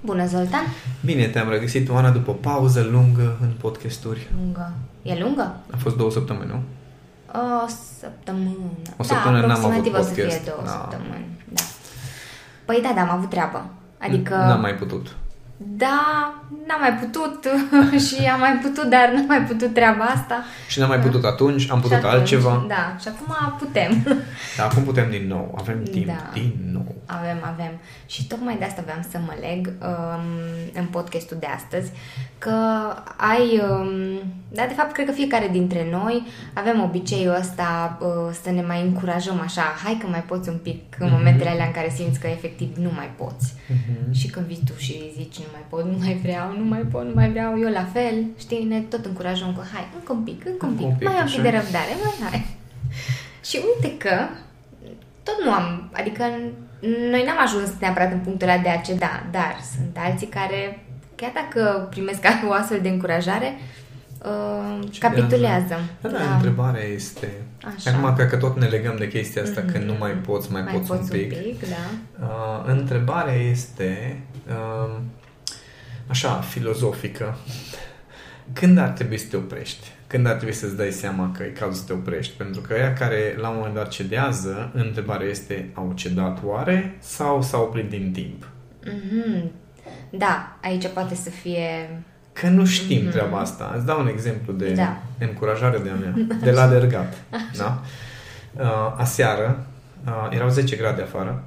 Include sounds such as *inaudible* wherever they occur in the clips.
Bună, Zoltan! Bine te-am regăsit, Oana, după o pauză lungă în podcasturi. Lungă. E lungă? A fost două săptămâni, nu? O săptămână. O săptămână da, n-am avut aproximativ o să podcast. fie două Da. săptămâni. Da. Păi da, da, am avut treabă. Adică... N-am mai putut. Da, n-am mai putut *laughs* și am mai putut, dar n-am mai putut treaba asta. Și n-am mai putut atunci, am Și putut atunci, altceva. Da, și acum putem. *laughs* Dar acum putem din nou, avem timp Da. din nou. Avem, avem. Și tocmai de asta vreau să mă leg um, în podcastul de astăzi, că ai, um, da, de fapt, cred că fiecare dintre noi avem obiceiul ăsta uh, să ne mai încurajăm așa, hai că mai poți un pic în momentele alea în care simți că efectiv nu mai poți. Mhm. Și când vii tu și zici nu mai pot, nu mai vreau, nu mai pot, nu mai vreau, eu la fel, știi, ne tot încurajăm că hai, încă un pic, încă un Încă pic, un pic, mai am un pic așa. de răbdare, mai hai. *laughs* Și uite că tot nu am, adică noi n-am ajuns neapărat în punctul ăla de a ceda, dar sunt alții care, chiar dacă primesc *laughs* o astfel de încurajare, uh, capitulează. Da, da, întrebarea este... Așa. Acum cred că tot ne legăm de chestia asta, Mhm. că nu mai poți, mai, mai poți, un pic. un pic, da. Uh, întrebarea este uh, așa, filozofică. Când ar trebui să te oprești? Când ar trebui să-ți dai seama că e cazul să te oprești? Pentru că ea care la un moment dat cedează, întrebarea este au cedat oare sau s-au oprit din timp? Mhm. Da, aici poate să fie... Că nu știm treaba asta. Îți dau un exemplu de Da. încurajare de-a mea, de la alergat. Da? Uh, aseară uh, erau 10 grade afară.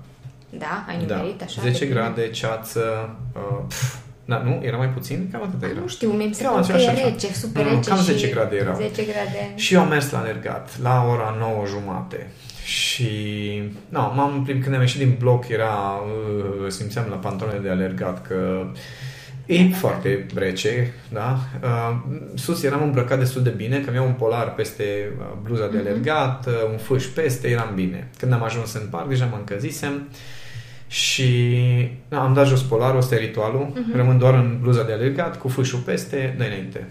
Da, ai nimerit așa? 10 de bine? grade, ceață, uh, pf, da, nu? Era mai puțin? Cam atât era. Nu știu, mi se Cam pare că așa, e așa. rece, super Nu, nu, rece cam și 10 grade erau. 10 grade. Și eu am mers la alergat la ora 9 jumate. Și no, m-am plimbat când am ieșit din bloc era uh, simțeam la pantalone de alergat că e foarte rece, da? Uh, sus eram îmbrăcat destul de bine, că mi-am un polar peste uh, bluza de alergat, uh, un fâș peste, eram bine. Când am ajuns în parc, deja mă încălzisem și da, am dat jos polarul, ăsta e ritualul, rămân doar în bluza de alergat, cu fâșul peste, dă înainte.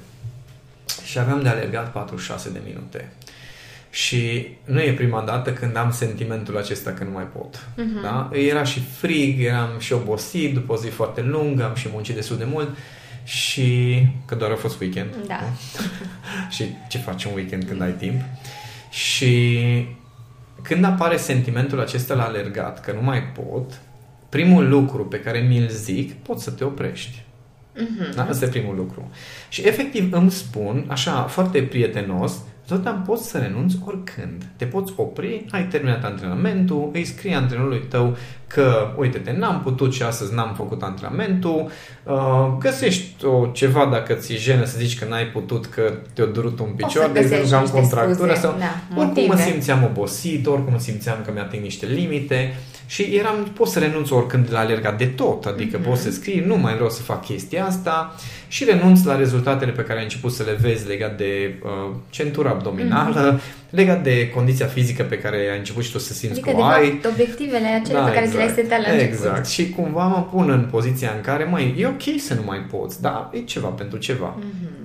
Și aveam de alergat 46 de minute. Și nu e prima dată când am sentimentul acesta că nu mai pot. Mhm. Da? Era și frig, eram și obosit după o zi foarte lungă, am și muncit destul de mult și că doar a fost weekend. Da. *laughs* și ce faci un weekend când ai timp? Și când apare sentimentul acesta la alergat, că nu mai pot, primul lucru pe care mi-l zic, poți să te oprești. Mhm. Da? Asta e primul lucru. Și efectiv îmi spun, așa, foarte prietenos, Zoltan, poți să renunți oricând. Te poți opri, ai terminat antrenamentul, îi scrii antrenorului tău că, uite-te, n-am putut și astăzi n-am făcut antrenamentul, uh, găsești o, ceva dacă ți-e jenă să zici că n-ai putut, că te-a durut un Poți picior, să de exemplu, că am găsești niște contractură scuze, sau... da, oricum mă motive. simțeam obosit, oricum mă simțeam că mi-ating niște limite și eram, pot să renunț oricând la alergat de tot, adică Mhm. mm-hmm. poți să scrii, nu mai vreau să fac chestia asta și renunț la rezultatele pe care ai început să le vezi legat de uh, centura abdominală, Mhm. mm-hmm. legat de condiția fizică pe care ai început și tu să simți Adică, că de o ai. fapt, obiectivele acele pe care ți le-ai setat la început. Exact. Și cumva mă pun în poziția în care, măi, e ok să nu mai poți, dar e ceva pentru ceva. Mhm.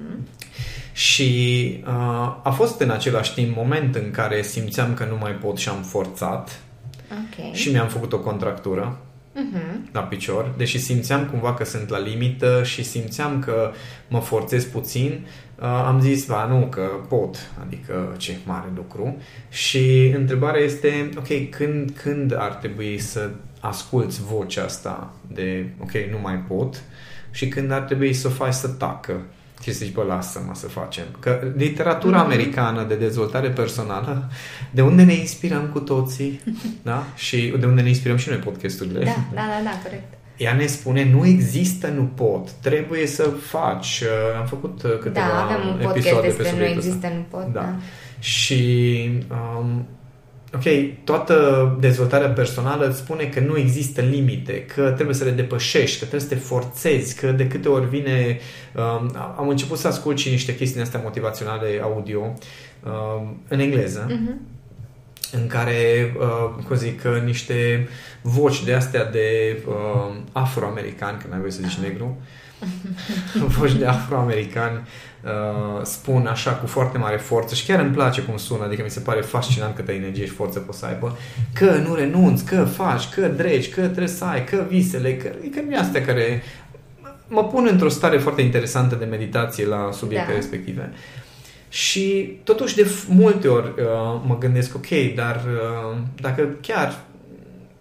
Și uh, a fost în același timp moment în care simțeam că nu mai pot și am forțat Ok. și mi-am făcut o contractură Mhm. la picior, deși simțeam cumva că sunt la limită și simțeam că mă forțez puțin, uh, am zis, ba nu, că pot, adică ce mare lucru. Și întrebarea este, ok, când, când ar trebui să asculți vocea asta de, ok, nu mai pot și când ar trebui să o faci să tacă și să zici, bă, lasă-mă să facem. Că literatura Mhm. americană de dezvoltare personală, de unde ne inspirăm cu toții, *laughs* da? Și de unde ne inspirăm și noi podcasturile. Da, da, da, da, corect. Ea ne spune, nu există, nu pot, trebuie să faci. Uh, Am făcut uh, câteva Da, avem un podcast episoade pe despre nu subiectul ăsta. există, nu pot. Da. Da. Și, um, ok, toată dezvoltarea personală îți spune că nu există limite, că trebuie să le depășești, că trebuie să te forțezi, că de câte ori vine... Um, am început să ascult și niște chestii astea motivaționale audio um, în engleză, Mhm. În care, uh, cum zic, uh, niște voci de astea de uh, afroamericani, că n-ai voie să zici negru, *laughs* voci de afroamericani uh, spun așa cu foarte mare forță și chiar îmi place cum sună, adică mi se pare fascinant câtă energie și forță poți să aibă, că nu renunți, că faci, că dregi, că trebuie să ai, că visele, că, că din astea care mă pun într-o stare foarte interesantă de meditație la subiectele Da. respective. Și totuși de f- multe ori uh, mă gândesc, ok, dar uh, dacă chiar,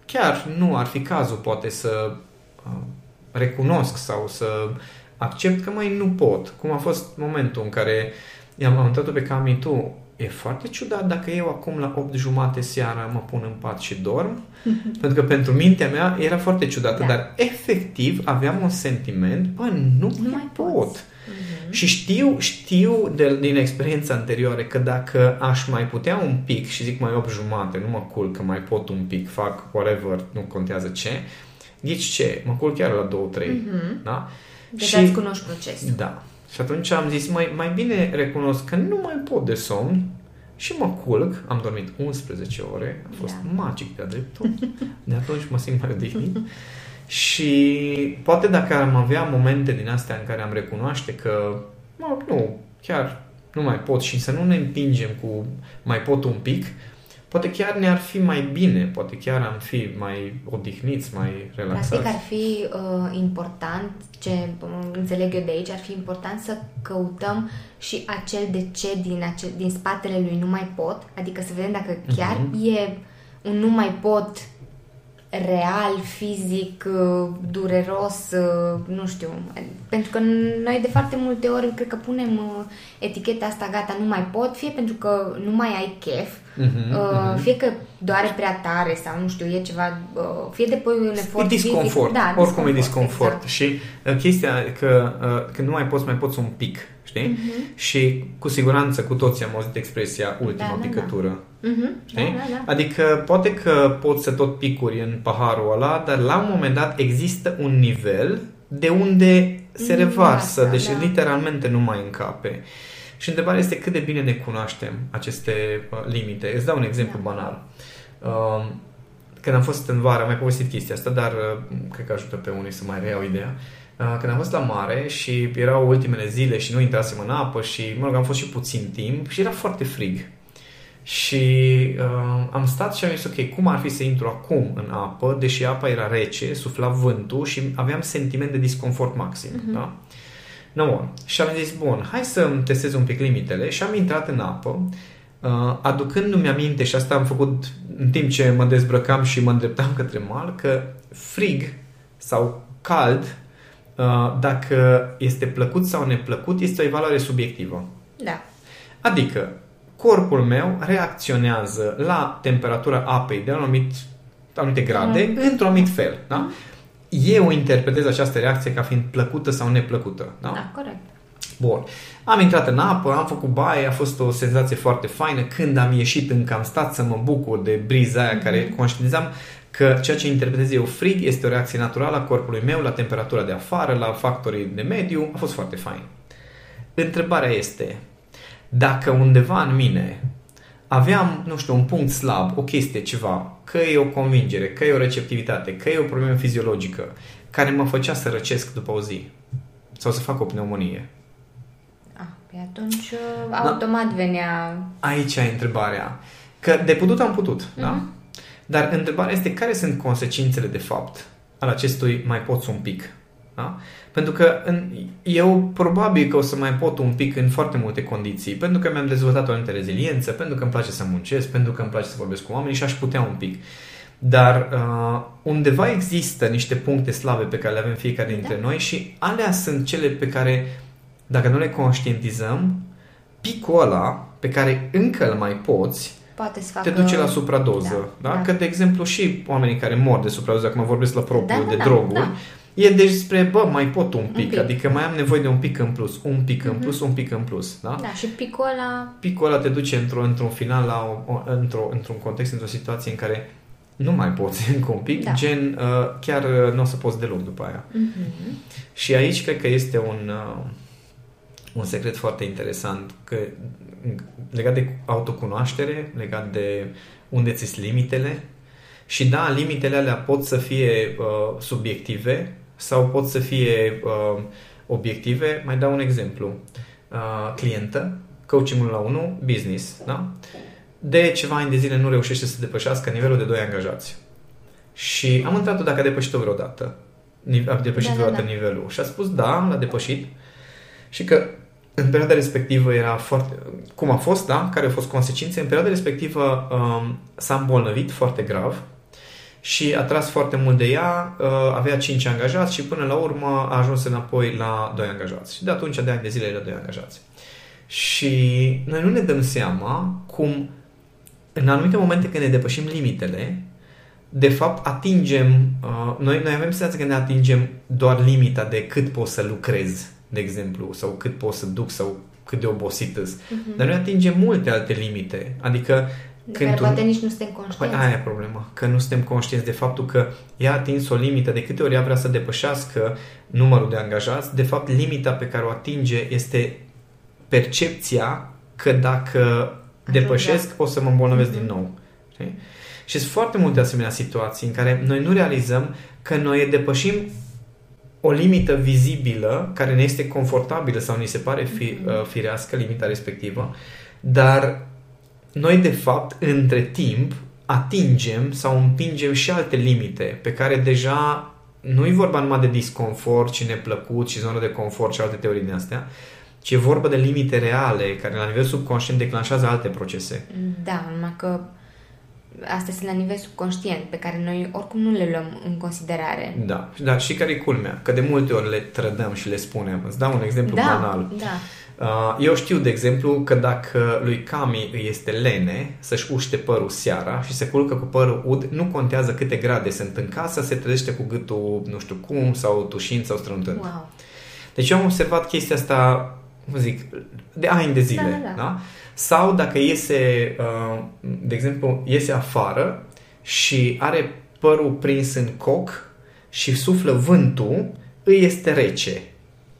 chiar nu ar fi cazul poate să uh, recunosc sau să accept că mai nu pot. Cum a fost momentul în care i-am am întrebat pe Cami, tu, e foarte ciudat dacă eu acum la 8 jumate seara mă pun în pat și dorm, *laughs* pentru că pentru mintea mea era foarte ciudată, Da. dar efectiv aveam un sentiment, bă, nu, Nu mai mai pot. poți. Și știu, știu de, din experiența anterioară că dacă aș mai putea un pic și zic mai 8 jumate, nu mă culc că mai pot un pic, fac whatever, nu contează ce, ghici ce, mă culc chiar la 2-3, Mhm. da? Deja îți cunoști procesul. Da. Și atunci am zis, mai, mai bine recunosc că nu mai pot de somn și mă culc, am dormit 11 ore, a fost Da. magic de-a dreptul, *laughs* de atunci mă simt mai odihnit. și poate dacă am avea momente din astea în care am recunoaște că, mă, nu, chiar nu mai pot și să nu ne împingem cu mai pot un pic, poate chiar ne-ar fi mai bine, poate chiar am fi mai odihniți, mai relaxați. Practic ar fi uh, important, ce uh, înțeleg eu de aici, ar fi important să căutăm și acel de ce din, acel, din spatele lui nu mai pot, adică să vedem dacă chiar Mhm. e un nu mai pot real, fizic, uh, dureros, uh, nu știu. Pentru că noi de foarte multe ori cred că punem uh, eticheta asta, gata, nu mai pot, fie pentru că nu mai ai chef, Mhm, Uh, mhm. fie că doare prea tare sau nu știu, e ceva, uh, fie depui un efort E disconfort. fizic. Da, Oricum e disconfort. Exact. Și uh, chestia că uh, când nu mai poți, mai poți un pic. Știi? Mhm. Și cu siguranță cu toții am auzit expresia ultima Da, da, da. picătură. Mhm, Știi? Da, da, da. Adică poate că poți să tot picuri în paharul ăla, dar la un moment dat există un nivel de unde se Mm, revarsă, asta, deci da. literalmente nu mai încape. Și întrebarea este cât de bine ne cunoaștem aceste uh, limite. Îți dau un exemplu Da. banal. Uh, când am fost în vară, am mai povestit chestia asta, dar uh, cred că ajută pe unii să mai reiau ideea. Uh, Când am fost la mare și erau ultimele zile și nu intrasem în apă și, mă rog, am fost și puțin timp și era foarte frig. Și uh, am stat și am zis, ok, cum ar fi să intru acum în apă, deși apa era rece, sufla vântul și aveam sentiment de disconfort maxim. Mhm. Da? No, bun. Și am zis, bun, hai să testez un pic limitele și am intrat în apă, uh, aducându-mi aminte, și asta am făcut în timp ce mă dezbrăcam și mă îndreptam *laughs* către mal, că frig sau cald, uh, dacă este plăcut sau neplăcut, este o evaluare subiectivă. Da. Adică, corpul meu reacționează la temperatura apei de un anumit, anumite grade Mhm. într-un anumit fel. Da? Eu interpretez această reacție ca fiind plăcută sau neplăcută. Da? Da, corect. Bun. Am intrat în apă, am făcut baie, a fost o senzație foarte faină. Când am ieșit încă am stat să mă bucur de briza aia care conștientizam că ceea ce interpretez eu frig este o reacție naturală a corpului meu la temperatura de afară, la factorii de mediu. A fost foarte fain. Întrebarea este, dacă undeva în mine aveam, nu știu, un punct slab, o chestie, ceva, că e o convingere, că e o receptivitate, că e o problemă fiziologică, care mă făcea să răcesc după o zi sau să fac o pneumonie. Ah, pe atunci uh, automat venea... Aici e întrebarea. Că de putut am putut, da? Mhm. Dar întrebarea este care sunt consecințele de fapt al acestui mai poți un pic. Da? Pentru că în, eu probabil că o să mai pot un pic în foarte multe condiții, pentru că mi-am dezvoltat o anumită reziliență, pentru că îmi place să muncesc, pentru că îmi place să vorbesc cu oamenii și aș putea un pic. Dar uh, undeva există niște puncte slabe pe care le avem fiecare dintre Da. noi și alea sunt cele pe care, dacă nu le conștientizăm, picul ăla pe care încă îl mai poți, Poate să facă... te duce la supradoză. Da, Da, da? da. Că, de exemplu, și oamenii care mor de supradoză, acum vorbesc la propriu, Da, da, de da, droguri, da. E despre, bă, mai pot un pic, pic. adică mai am nevoie de un pic în plus, un pic în Mhm. plus, un pic în plus, da? Da, și picul ăla... Picul ăla te duce într-o, într-un final, la o, o, într-o, într-un context, într-o situație în care nu mai poți *laughs* încă un pic, Da. gen, uh, chiar uh, nu o să poți deloc după aia. Mhm. Și aici cred că este un, uh, un secret foarte interesant că, legat de autocunoaștere, legat de unde ți sunt limitele. Și da, limitele alea pot să fie uh, subiective sau pot să fie uh, obiective. Mai dau un exemplu. Uh, clientă, coachingul la 1, business, da? De ceva ani de zile nu reușește să depășească nivelul de 2 angajați. Și am întrebat-o dacă a depășit-o vreodată. a depășit Da, da, vreodată da. nivelul. Și a spus da, l-a depășit și că în perioada respectivă era foarte... Cum a fost, da? Care au fost consecințe? În perioada respectivă um, s-a îmbolnăvit foarte grav și a tras foarte mult de ea, uh, avea 5 angajați și până la urmă a ajuns înapoi la 2 angajați. Și de atunci, de ani de zile, e la 2 angajați. Și noi nu ne dăm seama cum în anumite momente când ne depășim limitele, de fapt atingem, uh, noi, noi avem senzația că ne atingem doar limita de cât pot să lucrez, de exemplu, sau cât pot să duc sau cât de obosit îs. Mhm. Dar noi atingem multe alte limite. Adică De când care tu... poate nici nu suntem Păi conștienți. aia e problema, că nu suntem conștienți de faptul că ea a atins o limită, de câte ori ea vrea să depășească numărul de angajați, de fapt limita pe care o atinge este percepția că dacă depășesc o să mă îmbolnăvesc Mhm. din nou. Știi? Și sunt foarte multe asemenea situații în care noi nu realizăm că noi depășim o limită vizibilă care ne este confortabilă sau ni se pare fi, Mhm. uh, firească limita respectivă, dar noi de fapt între timp atingem sau împingem și alte limite pe care deja nu e vorba numai de disconfort și neplăcut și zonă de confort și alte teorii din astea, ci e vorba de limite reale care la nivel subconștient declanșează alte procese. Da, numai că astea sunt la nivel subconștient, pe care noi oricum nu le luăm în considerare. Da, da și care e culmea? Că de multe ori le trădăm și le spunem. Îți dau un exemplu da, banal. da. Uh, Eu știu, de exemplu, că dacă lui Cami îi este lene să-și uște părul seara și se culcă cu părul ud, nu contează câte grade sunt în casă, se trezește cu gâtul nu știu cum, sau tușind sau strântând. Wow. Deci eu am observat chestia asta, cum zic, de ani de zile. Da, da, da. Da? Sau dacă iese, uh, de exemplu, iese afară și are părul prins în coc și suflă vântul, îi este rece.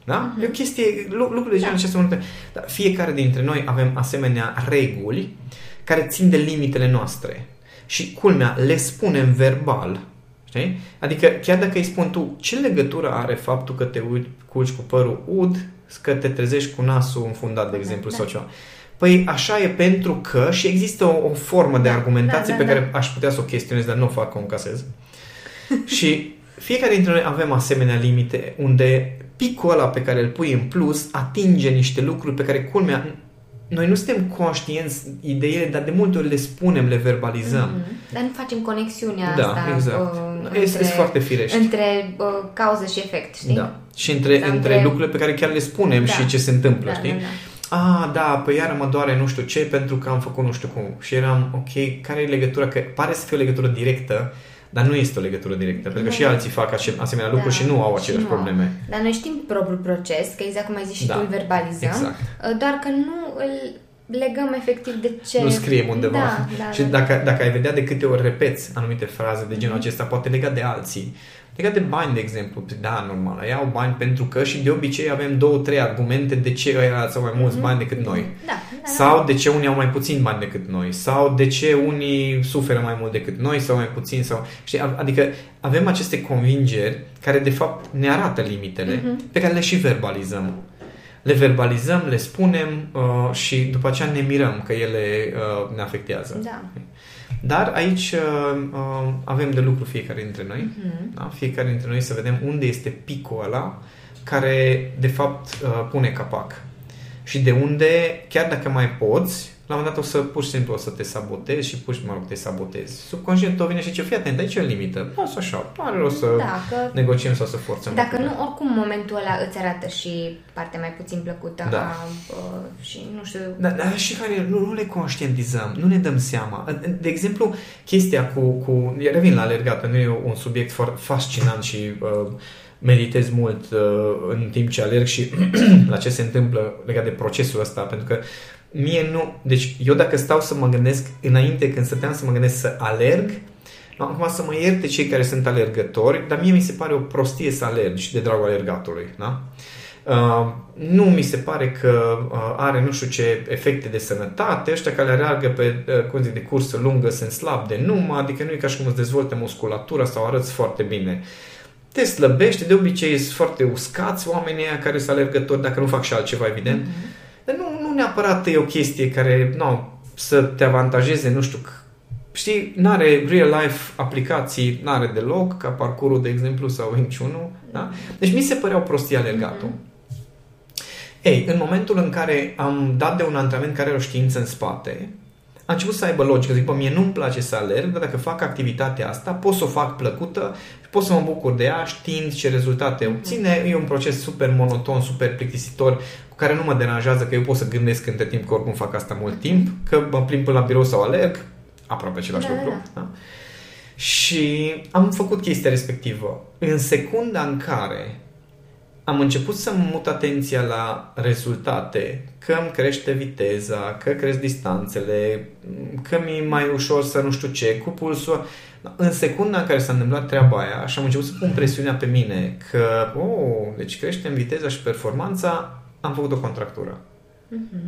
Da? E o chestie, lu- lucruri de genul Mhm. Da. acesta. multe. Dar fiecare dintre noi avem asemenea reguli care țin de limitele noastre. Și culmea, le spunem verbal. Știi? Adică chiar dacă îi spun tu, ce legătură are faptul că te uiți, culci cu părul ud, că te trezești cu nasul înfundat, de exemplu, da. sau ceva. Păi așa e pentru că și există o, o formă de Da, argumentație da, da, pe care da. aș putea să o chestionez, dar nu o fac, că o încasez. *laughs* și fiecare dintre noi avem asemenea limite unde picul ăla pe care îl pui în plus atinge niște lucruri pe care, culmea, noi nu suntem conștienți ideile, dar de multe ori le spunem, le verbalizăm. Mhm. Dar nu facem conexiunea Da, asta exact. uh, Este foarte firești. între uh, cauză și efect, știi? Da. Și între, Sau între între- lucrurile pe care chiar le spunem Da. și ce se întâmplă, Da, știi? da, da. Ah, da, păi iară mă doare nu știu ce pentru că am făcut nu știu cum. Și eram, ok, care e legătura? Că pare să fie o legătură directă, dar nu este o legătură directă, pentru că Nu. și alții fac ace- asemenea lucruri și nu au aceleași și nu au. probleme. Dar noi știm propriul proces, că exact cum ai zis și Da, tu îl verbalizăm, exact. uh, doar că nu îl legăm efectiv de ce... Nu scriem undeva. Da, da, *laughs* și da. dacă, dacă ai vedea de câte ori repeți anumite fraze de genul acesta, poate legat de alții. Legat de bani, de exemplu. Da, normal, iau bani pentru că și de obicei avem două, trei argumente de ce ăia au mai mulți bani decât noi. Da, da, Sau de ce unii au mai puțin bani decât noi, sau de ce unii suferă mai mult decât noi, sau mai puțin, sau... Știi? Adică avem aceste convingeri care de fapt ne arată limitele, Mhm. pe care le și verbalizăm. Le verbalizăm, le spunem uh, și după aceea ne mirăm că ele uh, ne afectează. Da. Dar aici uh, uh, avem de lucru fiecare dintre noi, Mhm. da? fiecare dintre noi să vedem unde este picul ăla care de fapt uh, pune capac. Și de unde, chiar dacă mai poți, la un moment dat o să pur și simplu o să te sabotezi și pur și mă rog, te sabotezi. Subconștient o vine și ce fii atent, aici e o limită. Lasă așa, nu are rost să Da, că negociem sau să forțăm. Dacă nu, lucrurile. oricum momentul ăla îți arată și partea mai puțin plăcută Da. a, uh, și nu știu... Da, dar și care nu, nu le conștientizăm, nu ne dăm seama. De exemplu, chestia cu, cu revin la alergat, pentru mine e un subiect foarte fascinant și uh, meditez mult uh, în timp ce alerg și *clears throat* la ce se întâmplă legat de procesul ăsta, pentru că mie nu... Deci eu dacă stau să mă gândesc, înainte când stăteam să mă gândesc să alerg, nu, acum să mă ierte cei care sunt alergători, dar mie mi se pare o prostie să alergi de dragul alergatului, da? Uh, nu mi se pare că uh, are nu știu ce efecte de sănătate. Ăștia care alergă pe uh, cum zic, de cursă lungă sunt slabi de numă, adică nu e ca și cum îți dezvolte musculatura sau arăți foarte bine. Te slăbește, de obicei sunt foarte uscați oamenii ăia care sunt alergători, dacă nu fac și altceva, evident. Dar nu, nu neapărat e o chestie care, nu, să te avantajeze, nu știu, c- știi, n-are real life aplicații, n-are deloc, ca parcurul, de exemplu, sau Wing Chun, da? Deci mi se păreau prostii alergatul. Mm-hmm. Ei, în momentul în care am dat de un antrenament care are o știință în spate, a început să aibă logică. Zic, bă, mie nu-mi place să alerg, dar dacă fac activitatea asta, pot să o fac plăcută și pot să mă bucur de ea știind ce rezultate obține. E un proces super monoton, super plictisitor, cu care nu mă deranjează că eu pot să gândesc între timp că oricum fac asta mult timp, că mă plimb până la birou sau alerg, aproape același Da, lucru. da. Da? Și am făcut chestia respectivă. În secunda în care am început să mut atenția la rezultate, că îmi crește viteza, că cresc distanțele, că mi-e mai ușor să nu știu ce, cu pulsul. În secunda în care s-a întâmplat treaba aia și am început să pun presiunea pe mine că, oh, deci creștem viteza și performanța, am făcut o contractură.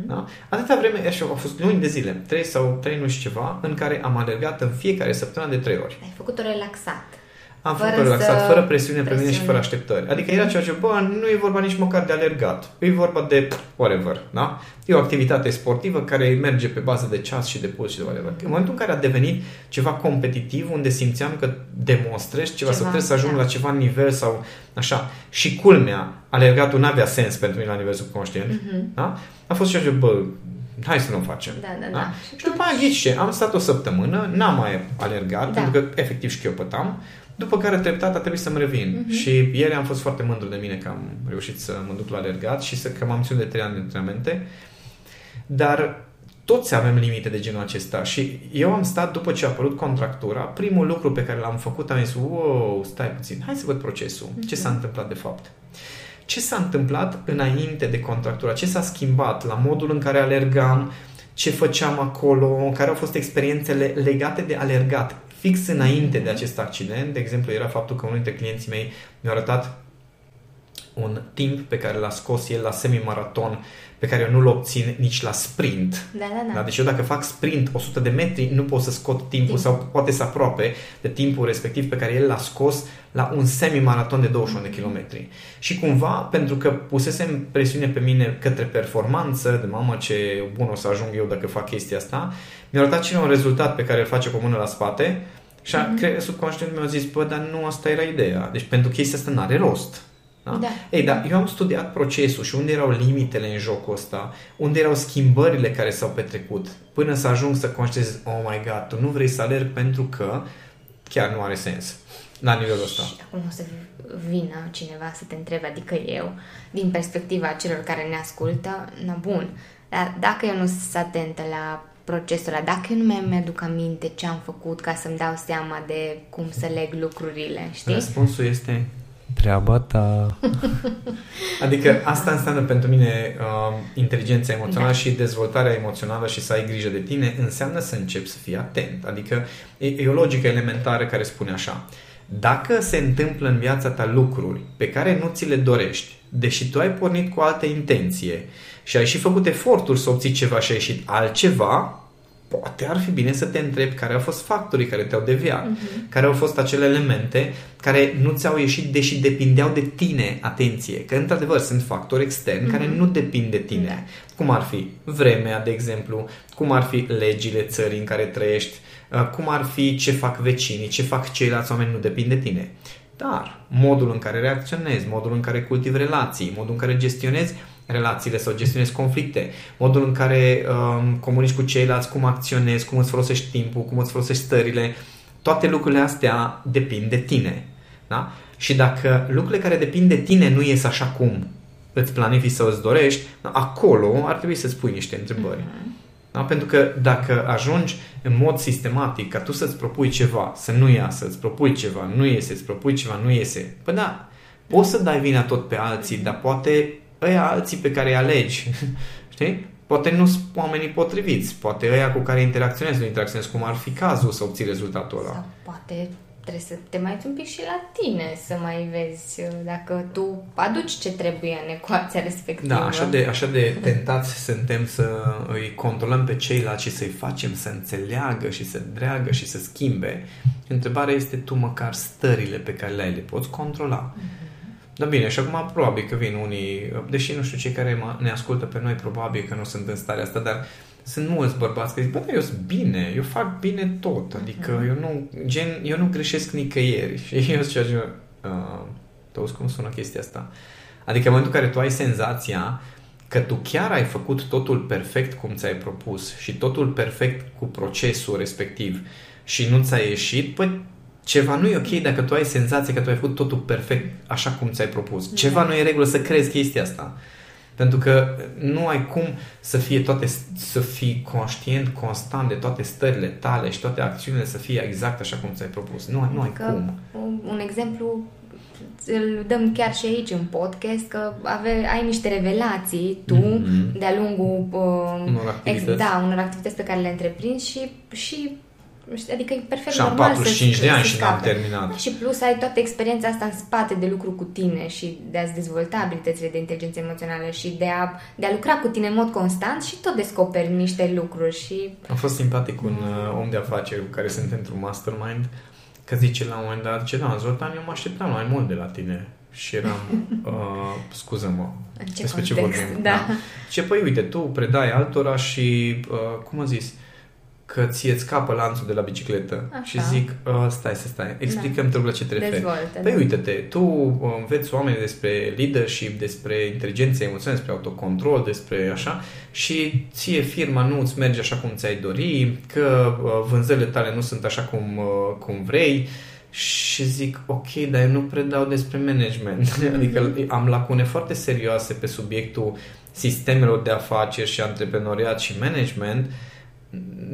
Da? Atâta vreme, așa, au fost luni de zile, trei sau trei nu știu ceva, în care am alergat în fiecare săptămână de trei ori. Ai făcut-o relaxat. Am Fără făcut relaxat, să- fără presiune pe mine și presiune. fără așteptări. Adică era ceea ce, bă, nu e vorba nici măcar de alergat. E vorba de whatever, da? E o activitate sportivă care merge pe bază de ceas și de puls și de whatever. În momentul în care a devenit ceva competitiv, unde simțeam că demonstrez ceva, Ceva, să trebuie să ajung da. la ceva nivel sau așa. Și culmea, alergatul n-avea sens pentru mine la nivel subconștient, Mhm. da? A fost ceea ce, bă, hai să nu o facem. Da, da, Da? da. Și după aia, ghici ce, am stat o săptămână, n-am mai alergat, Da. pentru că efectiv șchiopătam, după care treptat a trebuit să-mi revin. Mhm. Și ieri am fost foarte mândru de mine că am reușit să mă duc la alergat și să, că m-am ținut de 3 ani de antrenamente. Dar toți avem limite de genul acesta și eu am stat după ce a apărut contractura, primul lucru pe care l-am făcut am zis, wow, stai puțin, hai să văd procesul, ce s-a întâmplat de fapt. Ce s-a întâmplat înainte de contractura? Ce s-a schimbat la modul în care alergam, ce făceam acolo, care au fost experiențele legate de alergat. Fix înainte de acest accident, de exemplu, era faptul că unul dintre clienții mei mi-a arătat un timp pe care l-a scos el la semimaraton, pe care eu nu-l obțin nici la sprint. Da, da, da. Da? Deci eu dacă fac sprint 100 de metri, nu pot să scot timpul Timp. sau poate să aproape de timpul respectiv pe care el l-a scos la un semi-maraton de 21 de kilometri. Și cumva, pentru că pusesem presiune pe mine către performanță, de mamă ce bun o să ajung eu dacă fac chestia asta, mi-a arătat cine un rezultat pe care îl face cu o mână la spate și a, cre- subconștientul meu a zis, bă, dar nu asta era ideea. Deci pentru chestia asta n-are rost. Da? Da. Ei, da, eu am studiat procesul și unde erau limitele în jocul ăsta, unde erau schimbările care s-au petrecut, până să ajung să conștientizez, oh my god, tu nu vrei să alerg pentru că chiar nu are sens la nivelul ăsta. Și acum o să vină cineva să te întrebe, adică eu, din perspectiva celor care ne ascultă, na bun, dar dacă eu nu sunt atentă la procesul ăla, dacă eu nu mai mi-aduc aminte ce am făcut ca să-mi dau seama de cum să leg lucrurile, știi? Răspunsul este treaba ta. *laughs* adică asta înseamnă pentru mine uh, inteligența emoțională Da. și dezvoltarea emoțională și să ai grijă de tine, înseamnă să începi să fii atent. Adică e, e o logică elementară care spune așa. Dacă se întâmplă în viața ta lucruri pe care nu ți le dorești, deși tu ai pornit cu altă intenție și ai și făcut eforturi să obții ceva și a ieșit altceva, poate ar fi bine să te întrebi care au fost factorii care te-au deviat, uh-huh. care au fost acele elemente care nu ți-au ieșit deși depindeau de tine, atenție, că într-adevăr sunt factori externi uh-huh. care nu depind de tine, Da. cum ar fi vremea, de exemplu, cum ar fi legile țării în care trăiești, uh, cum ar fi ce fac vecinii, ce fac ceilalți oameni, nu depinde de tine. Dar modul în care reacționezi, modul în care cultivi relații, modul în care gestionezi relațiile sau gestionezi conflicte, modul în care um, comunici cu ceilalți, cum acționezi, cum îți folosești timpul, cum îți folosești stările, toate lucrurile astea depind de tine. Da? Și dacă lucrurile care depind de tine nu ies așa cum îți planifici sau îți dorești, acolo ar trebui să-ți pui niște întrebări. Da? Pentru că dacă ajungi în mod sistematic ca tu să-ți propui ceva, să nu iasă, îți propui ceva, nu iese, îți propui ceva, nu iese, păi da, poți să dai vina tot pe alții, dar poate ăia alții pe care îi alegi, *laughs* știi? Poate nu sunt oamenii potriviți, poate ăia cu care interacționezi, nu interacționezi cum ar fi cazul să obții rezultatul ăla. Sau poate trebuie să te mai uiți un pic și la tine, să mai vezi uh, dacă tu aduci ce trebuie în ecuația respectivă. Da, așa de, așa de tentați suntem să îi controlăm pe ceilalți și să-i facem să înțeleagă și să dreagă și să schimbe. Întrebarea este tu măcar stările pe care le ai le poți controla. Dar bine, și acum probabil că vin unii, deși nu știu cei care mă- ne ascultă pe noi, probabil că nu sunt în starea asta, dar sunt mulți bărbați care zic, bă, dar eu sunt bine, eu fac bine tot, adică uh-huh. eu nu, gen, eu nu greșesc nicăieri. *laughs* Și eu zic, uh, tu cum sună chestia asta? Adică în momentul în care tu ai senzația că tu chiar ai făcut totul perfect cum ți-ai propus și totul perfect cu procesul respectiv și nu ți-a ieșit, păi ceva nu e ok dacă tu ai senzația că tu ai făcut totul perfect așa cum ți-ai propus. Ceva nu e regulă să crezi chestia asta. Pentru că nu ai cum să fie toate, să fii conștient constant de toate stările tale și toate acțiunile să fie exact așa cum ți-ai propus. Nu, nu ai cum. Un exemplu îl dăm chiar și aici în podcast, că ave, ai niște revelații tu mm-hmm. de-a lungul uh, unor, activități. Ex, da, unor activități pe care le întreprinzi și, și Adică e perfect și normal 45 să, de ani și n-am terminat. Da, și plus ai toată experiența asta în spate de lucru cu tine și de a-ți dezvolta abilitățile de inteligență emoțională și de a, de a lucra cu tine în mod constant și tot descoperi niște lucruri și... A fost simpatic un uh, om de afaceri cu care sunt într-un mastermind că zice la un moment dat, ce da, Zoltan, eu mă așteptam mai mult de la tine. Și eram, *laughs* uh, scuză-mă, ce despre context, ce vorbim. Da. da. Ce, păi uite, tu predai altora și, uh, cum a zis, că ție scapă lanțul de la bicicletă Așa. și zic, uh, stai să stai, explicăm da. la ce te referi. Păi da. uite-te, tu uh, înveți oameni despre leadership, despre inteligență emoțională, despre autocontrol, despre așa și ție firma nu îți merge așa cum ți-ai dori, că uh, vânzările tale nu sunt așa cum, uh, cum vrei și zic, ok, dar eu nu predau despre management. *laughs* adică am lacune foarte serioase pe subiectul sistemelor de afaceri și antreprenoriat și management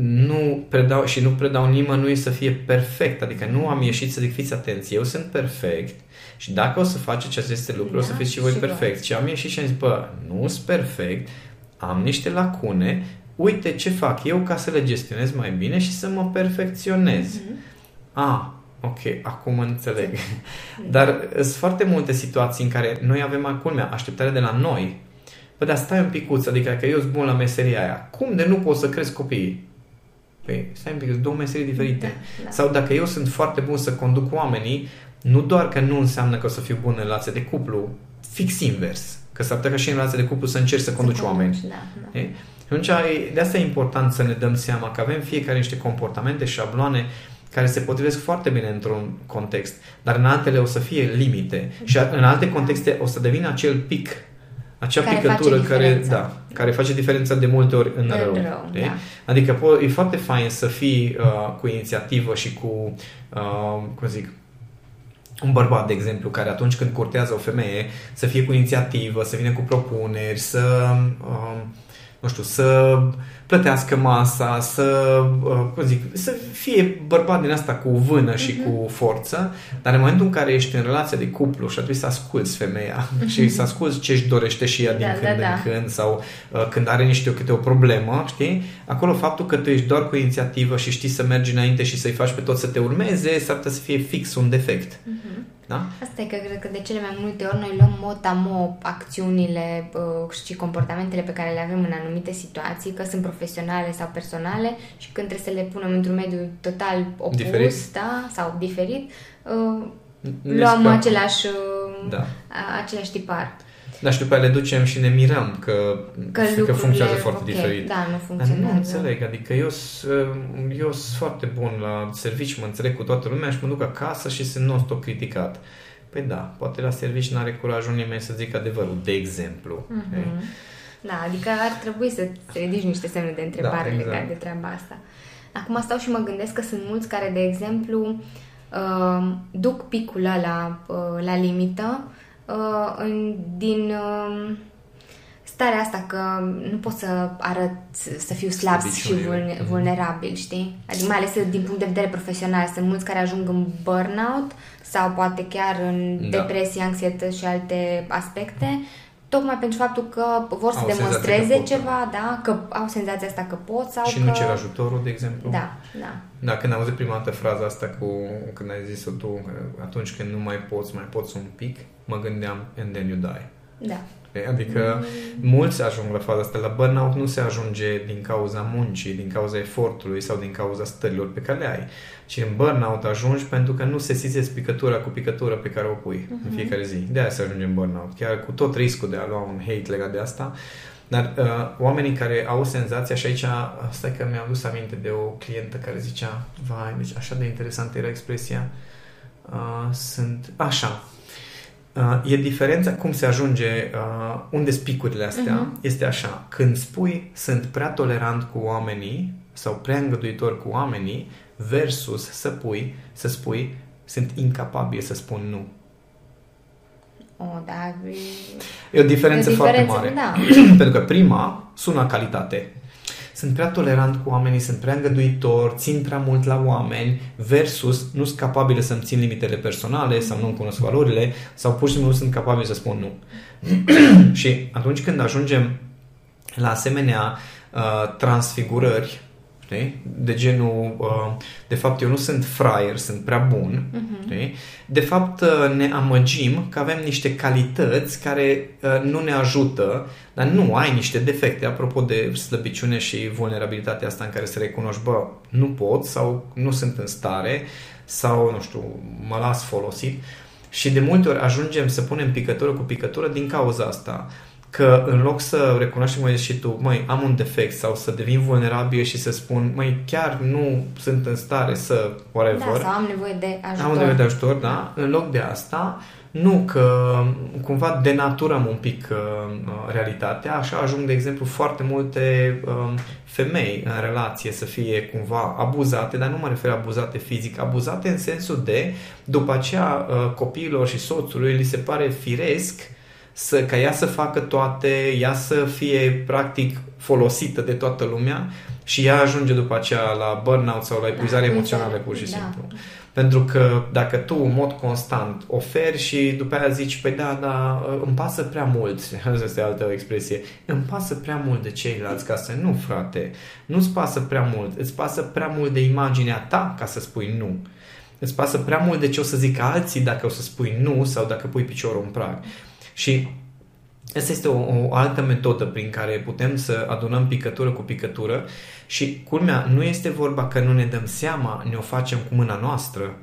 nu predau și nu predau nimănui să fie perfect, adică nu am ieșit să zic fiți atenți, eu sunt perfect și dacă o să faceți aceste lucruri, da, o să da, fiți și voi și perfect. Și am ieșit și am zis, bă, nu sunt perfect, am niște lacune, uite ce fac eu ca să le gestionez mai bine și să mă perfecționez. Mm-hmm. Ah, ok, acum înțeleg. *laughs* Dar sunt foarte multe situații în care noi avem acum așteptare de la noi Bă, dar stai un picuț, adică că eu sunt bun la meseria aia. Cum de nu pot să cresc copiii? Păi, stai un pic, două meserii diferite. Da, da. Sau dacă eu sunt foarte bun să conduc oamenii, nu doar că nu înseamnă că o să fiu bun în relație de cuplu, fix invers. Că s-ar putea ca și în relație de cuplu să încerci să, să conduci conduci, oameni. Da, da. E? Atunci, de asta e important să ne dăm seama că avem fiecare niște comportamente, șabloane care se potrivesc foarte bine într-un context, dar în altele o să fie limite și în alte contexte o să devină acel pic acea care picătură care, da, care face diferența de multe ori în, în rău. rău da. Adică po- e foarte fain să fii uh, cu inițiativă și cu, uh, cum zic, un bărbat, de exemplu, care atunci când curtează o femeie, să fie cu inițiativă, să vină cu propuneri, să, uh, nu știu, să plătească masa, să, uh, cum zic, să fie bărbat din asta cu vână și uh-huh. cu forță, dar în momentul în care ești în relația de cuplu și atunci să asculți femeia uh-huh. și să asculți ce își dorește și ea din da, când da, în da. când sau uh, când are niște câte o problemă, știi? Acolo faptul că tu ești doar cu inițiativă și știi să mergi înainte și să-i faci pe toți să te urmeze, s-ar putea să fie fix un defect. Uh-huh. Da? Asta e că cred că de cele mai multe ori noi luăm mot acțiunile uh, și comportamentele pe care le avem în anumite situații, că sunt profesionale sau personale și când trebuie să le punem într-un mediu total opus diferit. Da? sau diferit, uh, luăm același, uh, da. același tipar. Dar și după aia le ducem și ne mirăm că, că, că funcționează foarte okay, diferit. Da, nu funcționează. Dar nu înțeleg, adică eu, eu sunt foarte bun la serviciu, mă înțeleg cu toată lumea și mă duc acasă și sunt non-stop criticat. Păi da, poate la serviciu n-are curajul nimeni să zic adevărul, de exemplu. Mm-hmm. Da, adică ar trebui să ridici niște semne de întrebare da, exact. legate de treaba asta. Acum stau și mă gândesc că sunt mulți care, de exemplu, uh, duc picul la, uh, la limită uh, în, din uh, starea asta că nu pot să arăt să fiu slab și vulne, mm. vulnerabil, știi? Adică mai ales din punct de vedere profesional. Sunt mulți care ajung în burnout sau poate chiar în da. depresie, anxietă și alte aspecte tocmai pentru faptul că vor să au demonstreze pot, ceva, da, că au senzația asta că pot sau Și că... nu cer ajutorul, de exemplu. Da, da. Da, când am auzit prima dată fraza asta cu, când ai zis-o tu, atunci când nu mai poți, mai poți un pic, mă gândeam, and then you die. Da. Adică mm. mulți ajung la faza asta. La burnout nu se ajunge din cauza muncii, din cauza efortului sau din cauza stărilor pe care le ai, ci în burnout ajungi pentru că nu se sizezi picătura cu picătură pe care o pui mm-hmm. în fiecare zi. De aia se ajunge în burnout. Chiar cu tot riscul de a lua un hate legat de asta, Dar uh, oamenii care au senzația și aici, asta că mi-am dus aminte de o clientă care zicea, vai, deci așa de interesantă era expresia, uh, sunt așa, Uh, e diferența cum se ajunge, uh, unde spicurile astea, uh-huh. este așa. Când spui sunt prea tolerant cu oamenii sau prea îngăduitor cu oamenii versus să pui, să spui sunt incapabil să spun nu. O, da, e o diferență, e o diferență foarte mare. Da. *clears throat* Pentru că prima sună calitate sunt prea tolerant cu oamenii, sunt prea îngăduitor, țin prea mult la oameni versus nu sunt capabile să-mi țin limitele personale sau nu-mi cunosc valorile sau pur și simplu nu sunt capabile să spun nu. *clears throat* și atunci când ajungem la asemenea uh, transfigurări Știi? De genul, uh, de fapt eu nu sunt fraier, sunt prea bun. Uh-huh. Știi? De fapt uh, ne amăgim că avem niște calități care uh, nu ne ajută, dar nu, ai niște defecte. Apropo de slăbiciune și vulnerabilitatea asta în care să recunoști, bă, nu pot sau nu sunt în stare sau, nu știu, mă las folosit. Și de multe ori ajungem să punem picătură cu picătură din cauza asta că în loc să recunoaștem, mai și tu, măi, am un defect sau să devin vulnerabil și să spun, măi, chiar nu sunt în stare să whatever. Da, sau am nevoie de ajutor. Am nevoie de ajutor, da. În loc de asta, nu, că cumva denaturăm un pic uh, realitatea, așa ajung, de exemplu, foarte multe uh, femei în relație să fie cumva abuzate, dar nu mă refer abuzate fizic, abuzate în sensul de, după aceea, uh, copiilor și soțului li se pare firesc să, ca ea să facă toate, ea să fie practic folosită de toată lumea și ea ajunge după aceea la burnout sau la epuizare da, emoțională pur și da. simplu. Pentru că dacă tu în mod constant oferi și după aia zici, păi da, da, îmi pasă prea mult, *laughs* asta este altă expresie, îmi pasă prea mult de ceilalți ca să nu, frate, nu-ți pasă prea mult, îți pasă prea mult de imaginea ta ca să spui nu. Îți pasă prea mult de ce o să zic alții dacă o să spui nu sau dacă pui piciorul în prag. Și Asta este o, o altă metodă prin care putem să adunăm picătură cu picătură și, culmea, nu este vorba că nu ne dăm seama, ne o facem cu mâna noastră,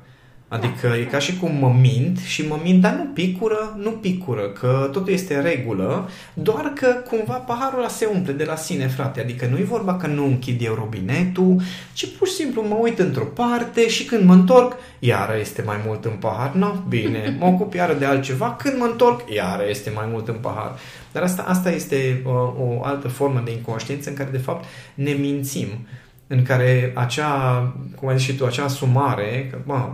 Adică e ca și cum mă mint și mă mint, dar nu picură, nu picură, că totul este în regulă, doar că cumva paharul ăla se umple de la sine, frate. Adică nu e vorba că nu închid eu robinetul, ci pur și simplu mă uit într-o parte și când mă întorc, iară este mai mult în pahar. No, bine, mă ocup iară de altceva, când mă întorc, iară este mai mult în pahar. Dar asta, asta este uh, o altă formă de inconștiență în care de fapt ne mințim în care acea, cum ai zis și tu, acea sumare, că, bă,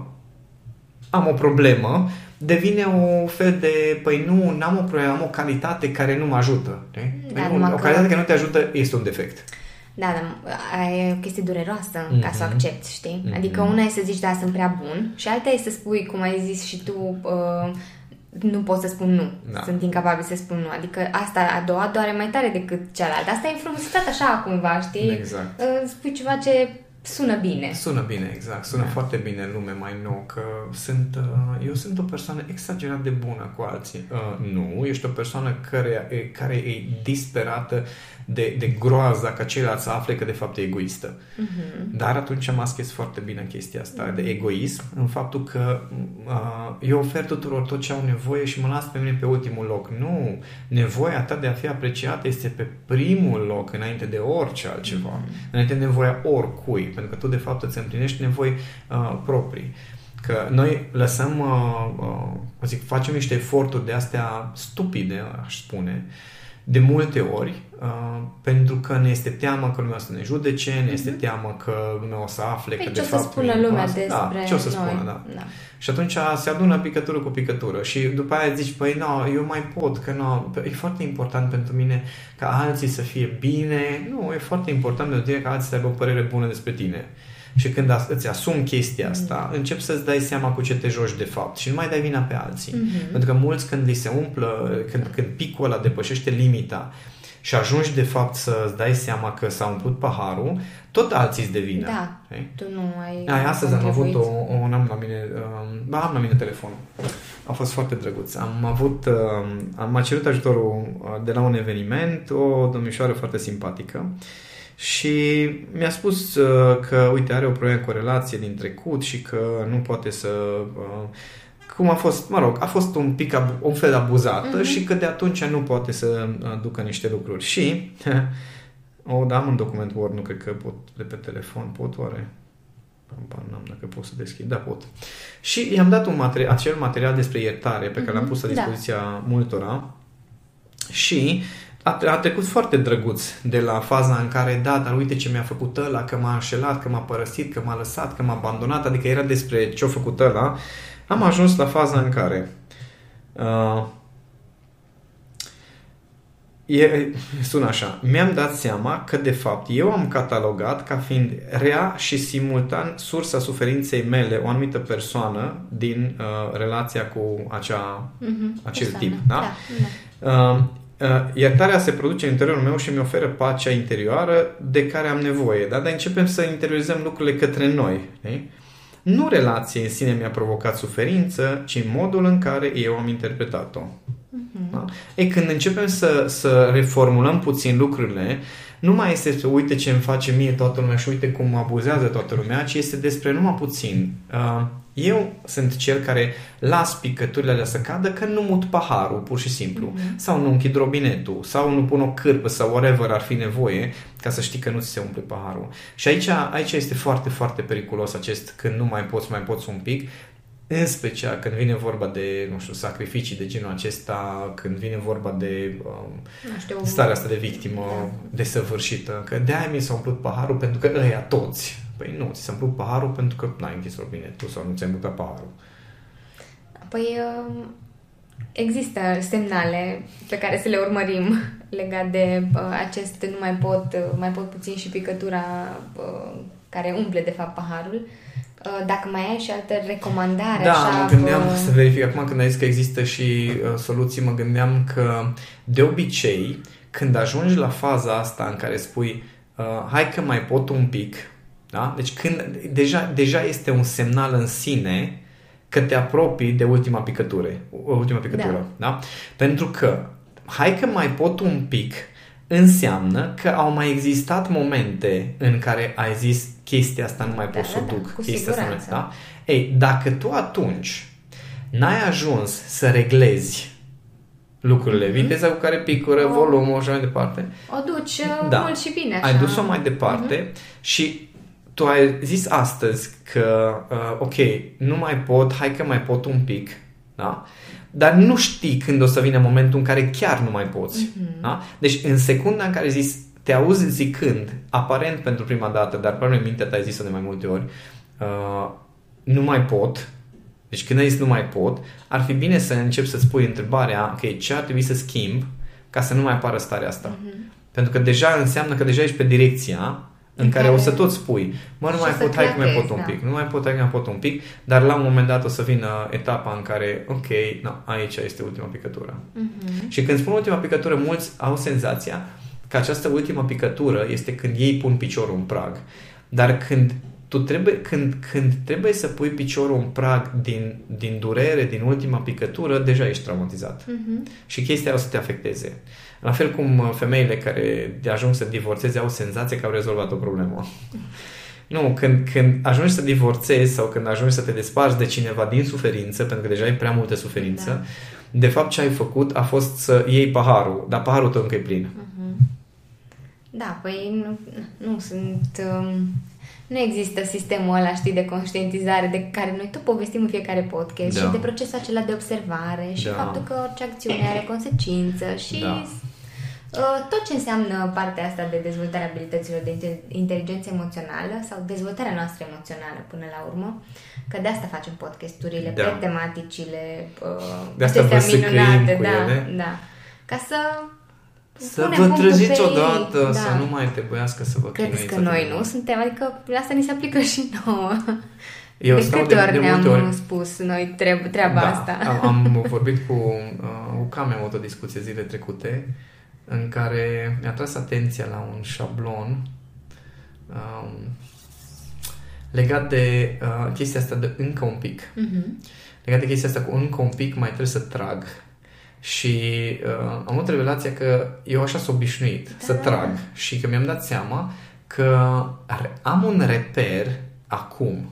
am o problemă, devine o fel de, păi nu, n-am o problemă, am o calitate care nu mă ajută. Da, păi nu, o calitate care nu te ajută este un defect. Da, dar e o chestie dureroasă mm-hmm. ca să o mhm. accepti, știi? Mm-hmm. Adică una e să zici, da, sunt prea bun și alta e să spui, cum ai zis și tu, uh, nu pot să spun nu. Da. Sunt incapabil să spun nu. Adică asta, a doua, doare mai tare decât cealaltă. Asta e înfrumusețat așa cumva, știi? Exact. Uh, spui ceva ce sună bine. Sună bine, exact. Sună da. foarte bine în lume mai nou, că sunt, uh, eu sunt o persoană exagerat de bună cu alții. Uh, nu, ești o persoană care, care e disperată de, de groaza ca ceilalți să afle că de fapt e egoistă. Uh-huh. Dar atunci maschez foarte bine chestia asta uh-huh. de egoism în faptul că uh, eu ofer tuturor tot ce au nevoie și mă las pe mine pe ultimul loc. Nu, nevoia ta de a fi apreciată este pe primul loc înainte de orice altceva. Uh-huh. Înainte de nevoia oricui, pentru că tu de fapt îți împlinești nevoi uh, proprii. Că noi lăsăm, uh, uh, zic, facem niște eforturi de astea stupide, aș spune, uh, de multe ori, uh, pentru că ne este teamă că lumea o să ne judece, ne este mhm. teamă că lumea o să afle păi că de fapt... ce o să spună lumea asta. despre da, ce o să noi. spună, da. da. Și atunci se adună picătură cu picătură și după aia zici, păi nu, eu mai pot, că nu, e foarte important pentru mine ca alții să fie bine. Nu, e foarte important pentru tine ca alții să aibă o părere bună despre tine. Și când îți asumi chestia asta, mm. începi să-ți dai seama cu ce te joci de fapt și nu mai dai vina pe alții. Mm-hmm. Pentru că mulți când li se umplă, când, când picul ăla depășește limita și ajungi de fapt să-ți dai seama că s-a umplut paharul, tot alții îți devină. Da, okay? tu nu ai Ai, astăzi am avut o, o am la mine, um, ba, am la mine telefonul. A fost foarte drăguț. Am avut, um, am cerut ajutorul uh, de la un eveniment, o domnișoară foarte simpatică și mi-a spus uh, că, uite, are o problemă cu o relație din trecut și că nu poate să... Uh, cum a fost, mă rog, a fost un pic, ab- un fel abuzată mm-hmm. și că de atunci nu poate să ducă niște lucruri. Și, *laughs* o, da, am un document Word, nu cred că pot de pe telefon, pot oare? N-am dacă pot să deschid, da pot. Și i-am dat un material, acel material despre iertare pe care mm-hmm. l-am pus la da. dispoziția da. multora și a, a trecut foarte drăguț de la faza în care, da, dar uite ce mi-a făcut ăla, că m-a înșelat, că m-a părăsit, că m-a lăsat, că m-a abandonat, adică era despre ce-a făcut ăla, am ajuns la faza în care uh, e, sună așa, mi-am dat seama că de fapt eu am catalogat ca fiind rea și simultan sursa suferinței mele o anumită persoană din uh, relația cu acea, mm-hmm, acel persoană. tip. Da? Da, da. Uh, Uh, iertarea se produce în interiorul meu și mi oferă pacea interioară de care am nevoie. Da? Dar începem să interiorizăm lucrurile către noi. Ne? Nu relația în sine mi-a provocat suferință, ci modul în care eu am interpretat-o. Uh-huh. Da? Ei, când începem să, să reformulăm puțin lucrurile, nu mai este despre uite ce îmi face mie toată lumea și uite cum abuzează toată lumea, ci este despre numai puțin. Uh, eu sunt cel care las picăturile alea să cadă că nu mut paharul, pur și simplu. Mm-hmm. Sau nu închid robinetul, sau nu pun o cârpă sau whatever ar fi nevoie ca să știi că nu ți se umple paharul. Și aici, aici este foarte, foarte periculos acest când nu mai poți, mai poți un pic, în special când vine vorba de, nu știu, sacrificii de genul acesta, când vine vorba de um, știu, starea asta de victimă da. desăvârșită, că de-aia mi s-a umplut paharul pentru că ăia toți Păi nu, ți s-a umplut paharul pentru că n-ai închis robinetul sau nu ți-ai mutat paharul. Păi um, există semnale pe care să le urmărim legat de uh, acest nu mai pot, uh, mai pot puțin și picătura uh, care umple de fapt paharul. Uh, dacă mai ai și altă recomandare Da, așa, mă gândeam că... *laughs* să verific acum când ai zis că există și uh, soluții, mă gândeam că de obicei când ajungi la faza asta în care spui uh, hai că mai pot un pic, da? Deci când deja, deja este un semnal în sine că te apropii de ultima picătură. Ultima picătură da. Da? Pentru că hai că mai pot un pic înseamnă că au mai existat momente în care ai zis chestia asta nu mai da, pot da, să o da, duc. Cu chestia siguranță. asta, da? Ei, dacă tu atunci n-ai ajuns să reglezi lucrurile, mm-hmm. viteza cu care picură, o, volumul și mai departe. O duci da. mult și bine. Așa. Ai dus-o mai departe mm-hmm. și tu ai zis astăzi că, uh, ok, nu mai pot, hai că mai pot un pic, da? Dar nu știi când o să vină momentul în care chiar nu mai poți. Mm-hmm. Da? Deci în secunda în care zis, te auzi zicând, aparent pentru prima dată, dar probabil în mintea ta ai zis-o de mai multe ori, uh, nu mai pot, deci când ai zis nu mai pot, ar fi bine să începi să-ți pui întrebarea, ok, ce ar trebui să schimb ca să nu mai apară starea asta? Mm-hmm. Pentru că deja înseamnă că deja ești pe direcția în care, care o să tot spui, mă, nu mai pot, hai că mai pot un da. pic, nu mai pot, hai că mai pot un pic, dar la un moment dat o să vină etapa în care, ok, no, aici este ultima picătură. Uh-huh. Și când spun ultima picătură, mulți au senzația că această ultima picătură este când ei pun piciorul în prag. Dar când tu trebuie, când, când trebuie să pui piciorul în prag din, din durere, din ultima picătură, deja ești traumatizat. Uh-huh. Și chestia o să te afecteze. La fel cum uh, femeile care de ajung să divorțeze au senzația că au rezolvat o problemă. *laughs* Nu, când, când ajungi să divorțezi sau când ajungi să te desparți de cineva din suferință, pentru că deja ai prea multă suferință, da. de fapt ce ai făcut a fost să iei paharul, dar paharul tău încă e plin. Uh-huh. Da, păi nu, nu sunt... Um nu există sistemul ăla, știi, de conștientizare de care noi tot povestim în fiecare podcast da. și de procesul acela de observare și da. faptul că orice acțiune are consecință și da. Uh, tot ce înseamnă partea asta de dezvoltarea abilităților de inteligență emoțională sau dezvoltarea noastră emoțională până la urmă, că de asta facem podcasturile da. pe tematicile uh, de asta minunate, da, ele. da. Ca să să vă treziți odată, da. să nu mai trebuiască să vă chinuiți. Credeți că noi nu suntem? Adică asta ni se aplică și nouă. Eu de câte ori de ne-am ori. spus noi treb- treaba da, asta? Am, am *laughs* vorbit cu uh, Ucam, am avut o discuție zile trecute în care mi-a tras atenția la un șablon um, legat de uh, chestia asta de încă un pic. Uh-huh. Legat de chestia asta cu încă un pic mai trebuie să trag și uh, am avut revelația că eu așa s-am obișnuit da. să trag și că mi-am dat seama că am un reper acum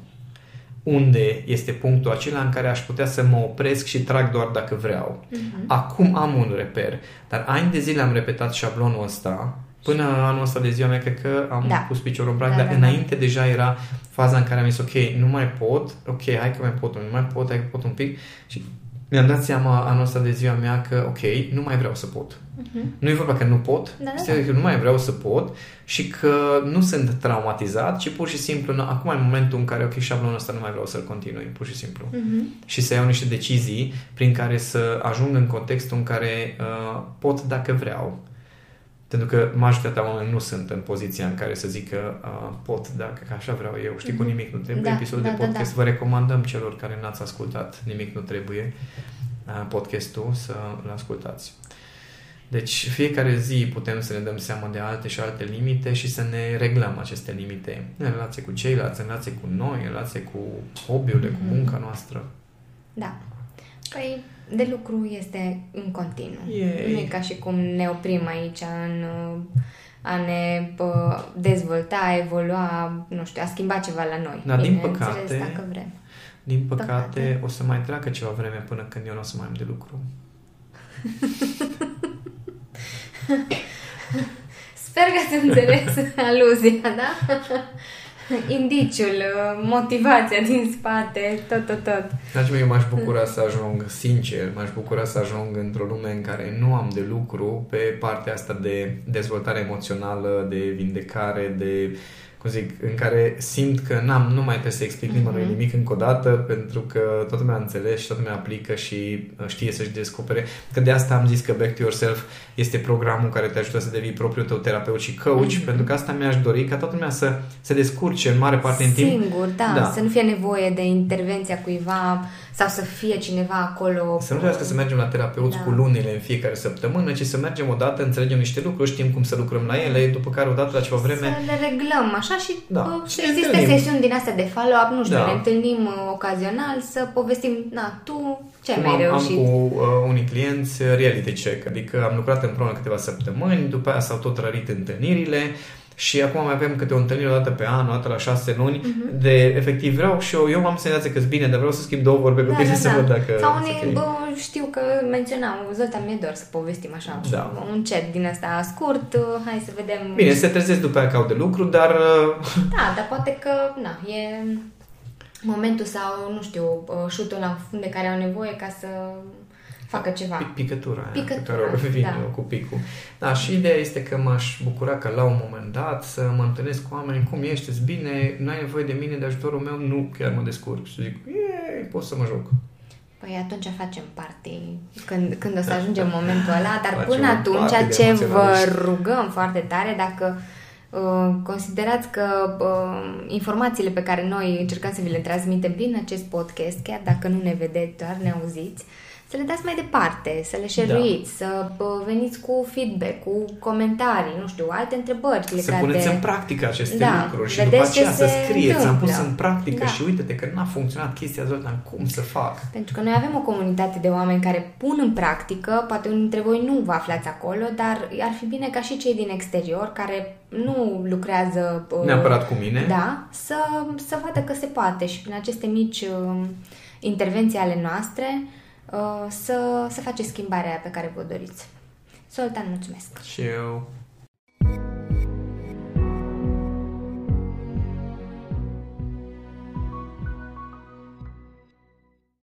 unde este punctul acela în care aș putea să mă opresc și trag doar dacă vreau. Mhm. Acum am un reper, dar ani de zile am repetat șablonul ăsta Până anul ăsta de ziua mea, cred că am Da. pus piciorul în prag, Da, dar da, da. înainte deja era faza în care am zis, ok, nu mai pot, ok, hai că mai pot, nu mai pot, hai că pot un pic și mi-am dat seama anul ăsta de ziua mea că, ok, nu mai vreau să pot. Mhm. Nu e vorba că nu pot, Da, da, este că nu mai vreau să pot și că nu sunt traumatizat, ci pur și simplu, nu, acum e momentul în care, ok, șablonul ăsta nu mai vreau să-l continui, pur și simplu. Mhm. Și să iau niște decizii prin care să ajung în contextul în care uh, pot dacă vreau. Pentru că majoritatea oamenilor nu sunt în poziția în care să zică uh, pot dacă că așa vreau eu. Știi, cu Mhm. nimic nu trebuie. Da, Episodul da, de da, podcast da. vă recomandăm celor care n-ați ascultat Nimic nu trebuie uh, podcastul să-l ascultați. Deci fiecare zi putem să ne dăm seama de alte și alte limite și să ne reglăm aceste limite în relație cu ceilalți, în relație cu noi, în relație cu hobby-urile, cu Mhm. munca noastră. Da. Păi, de lucru este în continuu. Yay. Nu e ca și cum ne oprim aici în uh, a ne uh, dezvolta, a evolua, nu știu, a schimba ceva la noi. Dar, din Bineînțeles, păcate, dacă vrem. Din păcate, Păcate. o să mai treacă ceva vreme până când eu nu o să mai am de lucru. *laughs* Sper că ați înțeles *laughs* aluzia, da? *laughs* *laughs* Indiciul, uh, motivația din spate, tot, tot, tot. Dragii mei, eu m-aș bucura să ajung, sincer, m-aș bucura să ajung într-o lume în care nu am de lucru pe partea asta de dezvoltare emoțională, de vindecare, de cum zic, în care simt că n-am, nu mai trebuie să explic nimănui Mhm. nimic încă o dată, pentru că toată lumea a înțeles și toată lumea aplică și uh, știe să-și descopere. Că de asta am zis că Back to Yourself este programul care te ajută să devii propriul tău terapeut și coach, Mhm. pentru că asta mi-aș dori ca toată lumea să se descurce în mare parte în timp Singur, da, Da. să nu fie nevoie de intervenția cuiva sau să fie cineva acolo. Să nu trebuiască să mergem la terapeuți Da. cu lunile în fiecare săptămână, ci să mergem odată, înțelegem niște lucruri, știm cum să lucrăm la ele, după care odată la ceva vreme... Să le reglăm așa și Da. uh, Și să ne existe întâlnim. sesiuni din astea de follow-up, nu știu, Da. ne întâlnim uh, ocazional să povestim, na, tu ce ai Cum mai am, am reușit? cu uh, unii clienți uh, reality check, adică am lucrat împreună câteva săptămâni, după aia s-au tot rărit întâlnirile și acum mai avem câte o întâlnire o dată pe an, o dată la șase luni, Mhm. de efectiv vreau și eu, eu am senzația că bine, dar vreau să schimb două vorbe cu tine să văd dacă... Sau sunt unii, ok. bă, știu că menționam, Zoltan, mi-e dor să povestim așa, Da. un chat din asta scurt, uh, hai să vedem. Bine, se trezesc după aia că au de lucru, dar uh, *laughs* Da, dar poate că, na, e momentul sau, nu știu, uh, șutul la fund de care au nevoie ca să facă ceva. Pi- Picătura aia Picătura, pe care o vin da. eu cu picul. Da, și ideea este că m-aș bucura că la un moment dat să mă întâlnesc cu oameni, cum ești, ești bine, nu ai nevoie de mine, de ajutorul meu, nu, chiar mă descurc. Și zic, ei, pot să mă joc. Păi atunci facem party când, când o să ajungem *laughs* momentul ăla, dar Facem până o atunci party de ce vă emoționaliști. rugăm foarte tare, dacă uh, considerați că uh, informațiile pe care noi încercăm să vi le transmitem prin acest podcast, chiar dacă nu ne vedeți, doar ne auziți, să le dați mai departe, să le share-uiți, Da. să uh, veniți cu feedback, cu comentarii, nu știu, alte întrebări Să legate puneți în practică aceste Da, lucruri și vedeți după aceea ce să se scrieți, am pus întâmplă. în practică Da. și uite-te că n-a funcționat chestia Zoltan, cum să fac? Pentru că noi avem o comunitate de oameni care pun în practică, poate unii dintre voi nu vă aflați acolo, dar ar fi bine ca și cei din exterior, care nu lucrează uh, Neapărat cu mine. Da, să, să vadă că se poate și prin aceste mici uh, intervenții ale noastre uh, să, să faceți schimbarea pe care vă doriți. Zoltan, mulțumesc! Și eu